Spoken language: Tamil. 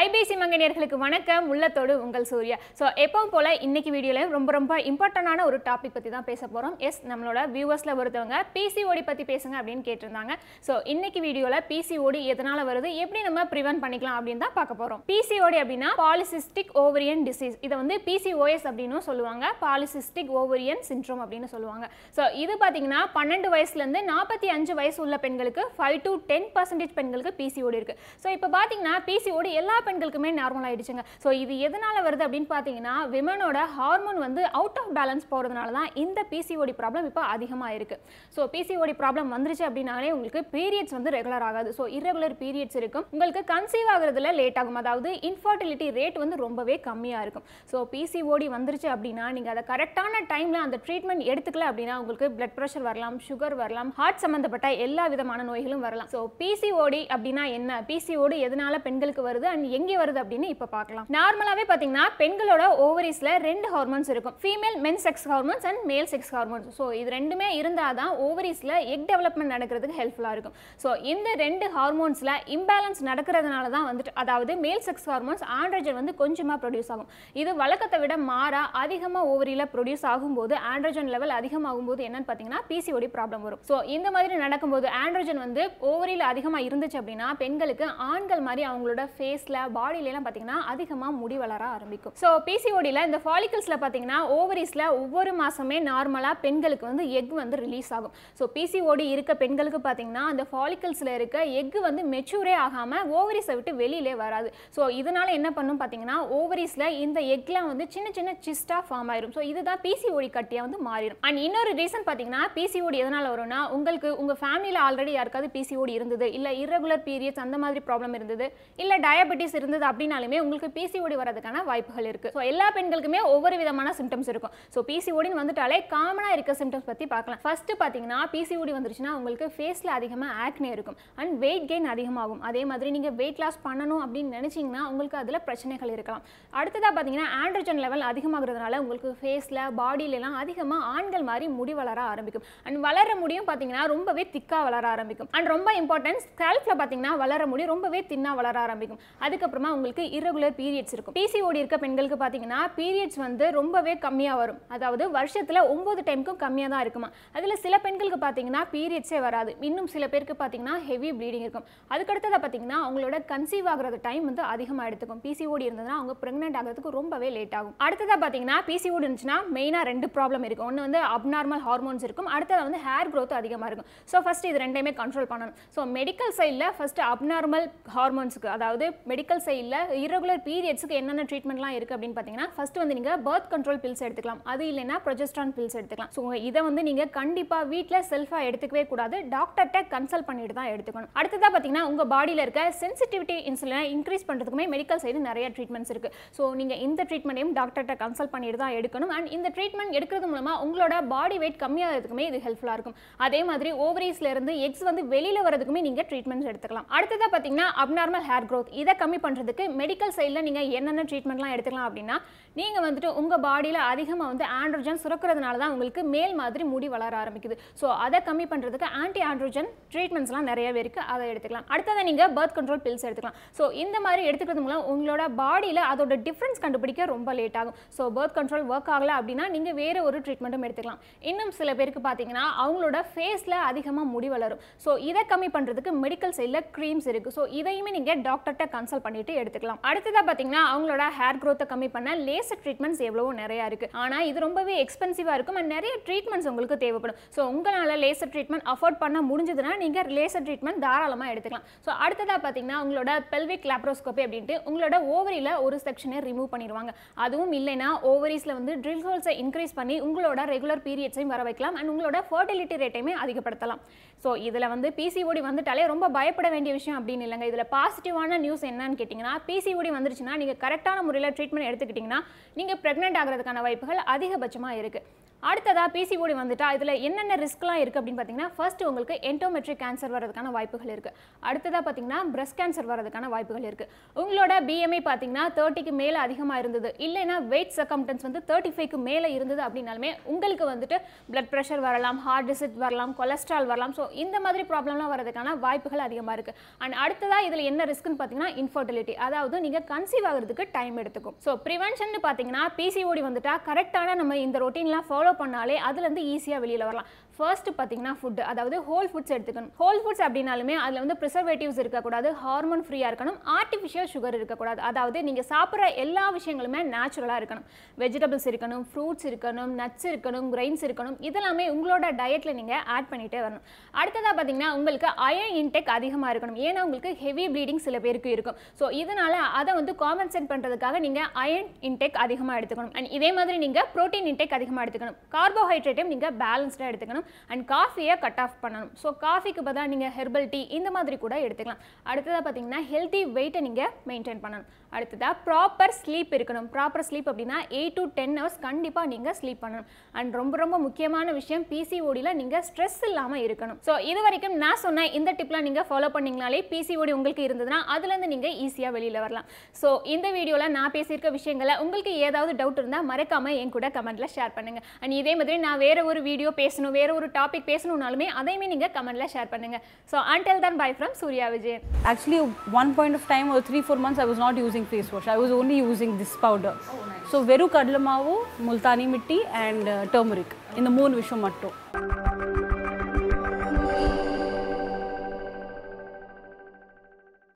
ஐபிசி மங்கனியர்களுக்கு வணக்கம். உள்ளத்தோடு உங்கள் சூர்யா. ஸோ எப்பவும் போல் இன்னைக்கு வீடியோவில் ரொம்ப ரொம்ப இம்பார்ட்டண்டான ஒரு டாபிக் பற்றி தான் பேச போகிறோம் எஸ் நம்மளோட வியூவர்ஸில் ஒருத்தவங்க பிசிஓடி பற்றி பேசுங்க அப்படின்னு கேட்டிருந்தாங்க. ஸோ இன்னைக்கு வீடியோவில் பிசிஓடி எதனால் வருது? எப்படி நம்ம ப்ரிவென்ட் பண்ணிக்கலாம் அப்படின்னு தான் பார்க்க போகிறோம் பிசிஓடி அப்படின்னா பாலிசிஸ்டிக் ஓவரியன் டிசீஸ் இதை வந்து பிசிஓஎஸ் அப்படின்னு சொல்லுவாங்க. பாலிசிஸ்டிக் ஓவரியன் சின்ட்ரோம் அப்படின்னு சொல்லுவாங்க. ஸோ இது பார்த்தீங்கன்னா பன்னெண்டு வயசுலேருந்து நாற்பத்தி அஞ்சு வயசு உள்ள பெண்களுக்கு ஃபைவ் டு டென் பர்சன்டேஜ் பெண்களுக்கு பிசிஓடி இருக்குது ஸோ இப்போ பார்த்தீங்கன்னா பிசிஓடி எல்லா பெண்களுக்குமே நார்மல் ஆயிடுச்சுங்க. ஸோ இது எதனால வருது அப்படின்னு பார்த்தீங்கன்னா விமனோட ஹார்மோன் வந்து அவுட் ஆஃப் பேலன்ஸ் போகிறதுனால தான் இந்த பிசிஓடி ப்ராப்ளம் இப்போ அதிகமாக இருக்குது ஸோ பிசிஓடி ப்ராப்ளம் வந்துருச்சு அப்படின்னாலே உங்களுக்கு பீரியட்ஸ் வந்து ரெகுலர் ஆகாது. ஸோ இரகுலர் பீரியட்ஸ் இருக்கும். உங்களுக்கு கன்சீவ் ஆகுறதுல லேட் ஆகும். அதாவது இன்ஃபர்டிலிட்டி ரேட் வந்து ரொம்பவே கம்மியாக இருக்கும். ஸோ பிசிஓடி வந்துருச்சு அப்படின்னா நீங்கள் அதை கரெக்டான டைமில் அந்த ட்ரீட்மெண்ட் எடுத்துக்கல அப்படின்னா உங்களுக்கு பிளட் ப்ரெஷர் வரலாம் சுகர் வரலாம் ஹார்ட் சம்மந்தப்பட்ட எல்லா விதமான நோய்களும் வரலாம். ஸோ பிசிஓடி அப்படின்னா என்ன? பிசிஓடி எதனால பெண்களுக்கு வருது? அண்ட் எங்கே வருது அப்படின்னு இப்போ பார்க்கலாம். நார்மலாகவே பார்த்தீங்கன்னா பெண்களோட ஓவரிஸில் ரெண்டு ஹார்மோன்ஸ் இருக்கும். Female men sex hormones and male sex hormones so இது ரெண்டுமே இருந்தால் தான் ஓவரிஸில் எக் டெவலப்மெண்ட் நடக்கிறதுக்கு ஹெல்ப்ஃபுல்லாக இருக்கும். ஸோ இந்த ரெண்டு ஹார்மோன்ஸில் இம்பேலன்ஸ் நடக்கிறதுனால தான் வந்துட்டு அதாவது மேல் செக்ஸ் ஹார்மோன்ஸ் ஆண்ட்ரஜன் வந்து கொஞ்சமாக ப்ரொடியூஸ் ஆகும். இது வழக்கத்தை விட மாறா அதிகமாக ஓவரியில் ப்ரொடியூஸ் ஆகும்போது ஆண்ட்ரஜன் லெவல் அதிகமாகும் போது என்னன்னு பார்த்தீங்கன்னா பிசிஓடி ப்ராப்ளம் வரும். ஸோ இந்த மாதிரி நடக்கும்போது ஆண்ட்ரஜன் வந்து ஓவரியில் அதிகமாக இருந்துச்சு அப்படின்னா பெண்களுக்கு ஆண்கள் மாதிரி அவங்களோட ஃபேஸில் பாடியிலலாம் பார்த்தீங்கன்னா அதிகமாக முடி வளர ஆரம்பிக்கும். ஸோ பிசிஓடியில் இந்த ஃபாலிகல்ஸில் பார்த்தீங்கன்னா ஓவரிஸில் ஒவ்வொரு மாதமே நார்மலாக பெண்களுக்கு வந்து எக் வந்து ரிலீஸ் ஆகும். ஸோ பிசிஓடி இருக்க பெண்களுக்கு பார்த்தீங்கன்னா அந்த ஃபாலிக்கல்ஸில் இருக்க எக் வந்து மெச்சூரே ஆகாமல் ஓவரிஸை விட்டு வெளியிலே வராது. ஸோ இதனால் என்ன பண்ணும் பார்த்தீங்கன்னா ஓவரிஸில் இந்த எக்லாம் வந்து சின்ன சின்ன சிஸ்டாக ஃபார்ம் ஆயிரும். ஸோ இதுதான் பிசிஓடி கட்டியாக வந்து மாறிடும் அண்ட் இன்னொரு ரீசன் பார்த்தீங்கன்னா பிசிஓடி எதனால் வரும்னா உங்களுக்கு உங்கள் ஃபேமிலியில் ஆல்ரெடி யாருக்காவது பிசிஓடி இருந்தது இல்லை இரகுலர் பீரியட்ஸ் அந்த மாதிரி ப்ராப்ளம் இருந்தது இல்லை டயபெட்டிஸ் இருந்தது அப்படின்னாலுமே உங்களுக்கு பிசிஓடி வரதுக்கான வாய்ப்புகள் இருக்குது ஸோ எல்லா பெண்களுக்குமே ஒவ்வொரு விதமான சிம்டம்ஸ் இருக்கும். ஸோ பிசிஓடின்னு வந்துட்டாலே காமனாக இருக்க சிம்டம்ஸ் பற்றி பார்க்கலாம். ஃபர்ஸ்ட் பார்த்தீங்கன்னா பிசிஓடி வந்துருச்சுன்னா உங்களுக்கு ஃபேஸில் அதிகமாக ஆக்னே இருக்கும். அண்ட் வெயிட் கெயின் அதிகமாகும். அதே மாதிரி நீங்கள் வெயிட் லாஸ் பண்ணணும் அப்படின்னு நினச்சிங்கன்னா உங்களுக்கு அதில் பிரச்சனைகள் இருக்கலாம். அடுத்ததாக பார்த்தீங்கன்னா ஆண்ட்ரஜன் லெவல் அதிகமாகிறதுனால உங்களுக்கு ஃபேஸில் பாடியிலலாம் அதிகமாக ஆண்கள் மாதிரி முடி வளர ஆரம்பிக்கும். அண்ட் வளர முடியும் பார்த்தீங்கன்னா ரொம்பவே திக்காக வளர ஆரம்பிக்கும். அண்ட் ரொம்ப இம்பார்ட்டன்ஸ் ஸ்கேல்ஃபில் பார்த்தீங்கன்னா வளர முடி ரொம்பவே தின்னாக வளர ஆரம்பிக்கும். அதுக்கப்புறமா உங்களுக்கு இரகுலர் பீரியட்ஸ் இருக்கும். பிசிஓடி இருக்க பெண்களுக்கு பார்த்தீங்கன்னா பீரியட்ஸ் வந்து ரொம்பவே கம்மியாக வரும். அதாவது வருஷத்தில் ஒம்பது டைமுக்கும் கம்மியாக தான் இருக்குமா. அதில் சில பெண்களுக்கு பார்த்தீங்கன்னா பீரியட்ஸே வராது. இன்னும் சில பேருக்கு பார்த்தீங்கன்னா ஹெவி ப்ளீடிங் இருக்கும். அதுக்கடுத்ததை பார்த்தீங்கன்னா அவங்களோட கன்சீவ் ஆகிறது டைம் வந்து அதிகமாக எடுத்துக்கும். பிசிஓடி இருந்ததுன்னா அவங்க ப்ரெக்னென்ட் ஆகிறதுக்கு ரொம்பவே லேட் ஆகும். அடுத்ததாக பார்த்தீங்கன்னா பிசிஓடி இருந்துச்சுன்னா மெயினாக ரெண்டு ப்ராப்ளம் இருக்கும். ஒன்று வந்து அப்நார்மல் ஹார்மோன்ஸ் இருக்கும். அடுத்தது வந்து ஹேர் க்ரோத் அதிகமாக இருக்கும். ஸோ ஃபர்ஸ்ட் இது ரெண்டையுமே கண்ட்ரோல் பண்ணணும். ஸோ மெடிக்கல் சைடில் ஃபர்ஸ்ட் அப்நார்மல் ஹார்மோன்ஸுக்கு அதாவது மெடிக்கல் சைடில் இரகுலர் பீரியட்ஸுக்கு என்னென்ன ட்ரீட்மெண்ட்லாம் இருக்குது அப்படின்னு பார்த்தீங்கன்னா ஃபஸ்ட்டு வந்து நீங்கள் பர்த் கண்ட்ரோல் பில்ஸ் எடுத்துக்கலாம். அது இல்லைன்னா ப்ரொஜெஸ்ட்ரான் பில்ஸ் எடுத்துக்கலாம். ஸோ இதை வந்து நீங்கள் கண்டிப்பாக வீட்டில் செல்ஃபாக எடுத்துக்கவே கூடாது. டாக்டர்கிட்ட கன்சல்ட் பண்ணிட்டு தான் எடுத்துக்கணும். அடுத்ததாக பார்த்தீங்கன்னா உங்கள் பாடியில் இருக்க சென்சிட்டிவிட்டி இன்சுலினை இன்க்ரீஸ் பண்ணுறதுக்குமே மெடிக்கல் சைடு நிறைய ட்ரீட்மெண்ட்ஸ் இருக்குது ஸோ நீங்கள் இந்த ட்ரீட்மெண்ட்டையும் டாக்டர்கிட்ட கன்சல்ட் பண்ணிட்டு தான் எடுக்கணும். அண்ட் இந்த ட்ரீட்மெண்ட் எடுக்கிறது மூலமாக உங்களோட பாடி வெயிட் கம்மியாகிறதுக்குமே இது ஹெல்ப்ஃபுல்லாக இருக்கும். அதே மாதிரி ஓவரீஸ்லேருந்து எக்ஸ் வந்து வெளியில் வரதுக்குமே நீங்கள் ட்ரீட்மெண்ட்ஸ் எடுத்துக்கலாம். அடுத்ததாக பார்த்தீங்கன்னா அப்நார்மல் ஹேர் க்ரோத் இதை கம்மி பண்ணுறதுக்கு மெடிக்கல் சைடில் நீங்கள் என்னென்ன ட்ரீட்மெண்ட்லாம் எடுத்துக்கலாம் அப்படின்னா நீங்கள் வந்துட்டு உங்கள் பாடியில் அதிகமாக வந்து ஆண்ட்ரோஜன் சுரக்கிறதுனால தான் உங்களுக்கு மேல் மாதிரி முடி வளர ஆரம்பிக்குது. ஸோ அதை கம்மி பண்ணுறதுக்கு ஆன்டி ஆண்ட்ரோஜன் ட்ரீட்மெண்ட்ஸ்லாம் நிறையவே இருக்குது அதை எடுத்துக்கலாம். அடுத்ததை நீங்கள் பர்த் கண்ட்ரோல் பில்ஸ் எடுத்துக்கலாம். ஸோ இந்த மாதிரி எடுத்துக்கிறது மூலம் உங்களோட பாடியில் அதோட டிஃப்ரென்ஸ் கண்டுபிடிக்க ரொம்ப லேட் ஆகும். ஸோ பர்த் கண்ட்ரோல் ஒர்க் ஆகலை அப்படின்னா நீங்கள் வேறு ஒரு ட்ரீட்மெண்ட்டும் எடுத்துக்கலாம். இன்னும் சில பேருக்கு பார்த்தீங்கன்னா அவங்களோட ஃபேஸில் அதிகமாக முடி வளரும். ஸோ இதை கம்மி பண்ணுறதுக்கு மெடிக்கல் சைடில் க்ரீம்ஸ் இருக்குது ஸோ இதையுமே நீங்கள் டாக்டர்கிட்ட கன்சல்ட் பண்ணிட்டு எடுத்துக்கலாம். அடுத்ததாக பார்த்தீங்கன்னா அவங்களோட ஹேர் க்ரோத்தை கம்மி பண்ண லேசர் ட்ரீட்மெண்ட்ஸ் எவ்வளவோ நிறையா இருக்குது ஆனால் இது ரொம்பவே எக்ஸ்பென்சிவாக இருக்கும். அண்ட் நிறைய ட்ரீட்மெண்ட்ஸ் உங்களுக்கு தேவைப்படும். ஸோ உங்களால் லேசர் ட்ரீட்மெண்ட் அஃபோர்ட் பண்ண முடிஞ்சதுன்னா நீங்கள் லேசர் ட்ரீட்மெண்ட் தாராளமாக எடுத்துக்கலாம். ஸோ அடுத்ததாக பார்த்தீங்கன்னா உங்களோட பெல்விக் லேப்ரோஸ்கோபி அப்படின்ட்டு உங்களோட ஓவரியில் ஒரு செக்ஷனை ரிமூவ் பண்ணிடுவாங்க. அதுவும் இல்லைன்னா ஓவரிஸில் வந்து ட்ரில் ஹோல்ஸை இன்க்ரீஸ் பண்ணி உங்களோட ரெகுலர் பீரியட்ஸையும் வர வைக்கலாம். அண்ட் உங்களோட ஃபர்டிலிட்டி ரேட்டையுமே அதிகப்படுத்தலாம். ஸோ இதில் வந்து பிசிஓடி வந்துட்டாலே ரொம்ப பயப்பட வேண்டிய விஷயம் அப்படின்னு இல்லைங்க. இதில் பாசிட்டிவான நியூஸ் என்னன்னு கேட்டிங்கன்னா பிசிஓடி வந்துருச்சுன்னா நீங்கள் கரெக்டான முறையில் ட்ரீட்மெண்ட் எடுத்துக்கிட்டிங்கன்னா நீங்கள் ப்ரெக்னென்ட் ஆகிறதுக்கான வாய்ப்புகள் அதிகபட்சமாக இருக்குது அடுத்ததாக பிசிஓடி வந்துட்டா இதில் என்னென்ன ரிஸ்க்லாம் இருக்குது அப்படின்னு பார்த்தீங்கன்னா ஃபர்ஸ்ட் உங்களுக்கு என்டோமெட்ரிக் கேன்சர் வரதுக்கான வாய்ப்புகள் இருக்குது அடுத்ததாக பார்த்தீங்கன்னா பிரஸ்ட் கேன்சர் வரதுக்கான வாய்ப்புகள் இருக்குது உங்களோட பிஎம்ஐ பார்த்தீங்கன்னா தேர்ட்டிக்கு மேலே அதிகமாக இருந்தது. இல்லைன்னா வெயிட் சக்கம்டன்ஸ் வந்து தேர்ட்டி ஃபைவ்க்கு மேலே இருந்தது அப்படின்னாலுமே உங்களுக்கு வந்துட்டு பிளட் ப்ரெஷர் வரலாம் ஹார்ட் டிசிட் வரலாம் கொலஸ்ட்ரால் வரலாம். ஸோ இந்த மாதிரி ப்ராப்ளம்லாம் வரதுக்கான வாய்ப்புகள் அதிகமாக இருக்குது அண்ட் அடுத்ததாக இதில் என்ன ரிஸ்க்னு பார்த்தீங்கன்னா இன்ஃபர்டிலிட்டி அதாவது நீங்கள் கன்சீவ் ஆகிறதுக்கு டைம் எடுத்துக்கும். ஸோ ப்ரிவென்ஷன் பார்த்தீங்கன்னா பிசிஓடி வந்துட்டா கரெக்டான நம்ம இந்த ரொட்டீன்லாம் ஃபாலோ பண்ணாலே அதுலேருந்து ஈஸியாக வெளியில் வரலாம். ஃபர்ஸ்ட் பார்த்தீங்கன்னா ஃபுட் அதாவது ஹோல் ஃபுட்ஸ் எடுத்துக்கணும். ஹோல் ஃபுட்ஸ் அப்படின்னாலுமே அதில் வந்து ப்ரிசர்வேட்டிவ்ஸ் இருக்கக்கூடாது ஹார்மோன் ஃப்ரீயாக இருக்கணும் ஆர்டிஃபிஷியல் சுகர் இருக்கக்கூடாது. அதாவது நீங்கள் சாப்பிட்ற எல்லா விஷயங்களுமே நேச்சுரலாக இருக்கணும். வெஜிடபிள்ஸ் இருக்கணும் ஃப்ரூட்ஸ் இருக்கணும் நட்ஸ் இருக்கணும் கிரெயின்ஸ் இருக்கணும் இதெல்லாமே உங்களோட டயட்டில் நீங்கள் ஆட் பண்ணிகிட்டே வரணும். அடுத்ததாக பார்த்தீங்கன்னா உங்களுக்கு அயன் இன்டெக் அதிகமாக இருக்கணும். ஏன்னா உங்களுக்கு ஹெவி ப்ளீடிங் சில பேருக்கு இருக்கும். ஸோ இதனால் அதை வந்து காம்பன்சேட் பண்ணுறதுக்காக நீங்கள் அயன் இன்டெக் அதிகமாக எடுத்துக்கணும். அண்ட் இதே மாதிரி நீங்கள் ப்ரோட்டீன் இன்டெக் அதிகமாக எடுத்துக்கணும். கார்போஹைட்ரேட்டையும் நீங்கள் பேலன்ஸ்டாக எடுத்துக்கணும். அண்ட் காஃபியை கட் ஆஃப் பண்ணணும். ஸோ காஃபிக்கு பதிலாக நீங்கள் ஹெர்பல் டீ இந்த மாதிரி கூட எடுத்துக்கலாம். அடுத்ததாக பார்த்தீங்கன்னா ஹெல்த்தி வெயிட்டை நீங்கள் மெயின்டைன் பண்ணணும். அடுத்ததாக ப்ராப்பர் ஸ்லீப் இருக்கணும். ப்ராப்பர் ஸ்லீப் அப்படின்னா எயிட் டு டென் ஹவர்ஸ் கண்டிப்பாக நீங்கள் ஸ்லீப் பண்ணணும். அண்ட் ரொம்ப ரொம்ப முக்கியமான விஷயம் பிசிஓடியில் நீங்கள் ஸ்ட்ரெஸ் இல்லாமல் இருக்கணும். ஸோ இது வரைக்கும் நான் சொன்ன இந்த டிப்லாம் நீங்கள் ஃபாலோ பண்ணிங்கனாலே பிசிஓடி உங்களுக்கு இருந்ததுன்னா அதுலேருந்து நீங்கள் ஈஸியாக வெளியில் வரலாம். ஸோ இந்த வீடியோவில் நான் பேசியிருக்க விஷயங்களை உங்களுக்கு ஏதாவது டவுட் இருந்தால் மறக்காமல் என் கூட கமெண்ட்டில் ஷேர் பண்ணுங்கள் அண்ட் இதே மாதிரி நான் வேறு ஒரு வீடியோ பேசணும் வேறு ஒரு டாபிக் பேசணும்னாலுமே அதையுமே நீங்கள் கமெண்ட்டில் ஷேர் பண்ணுங்கள் so until then bye from Surya Vijayan Actually, one point of time or three, four months, I was not using face wash. I was only using this powder. So, veru kadlamavu, multani mitti and uh, turmeric. இந்த மூணு விஷயம் மட்டும்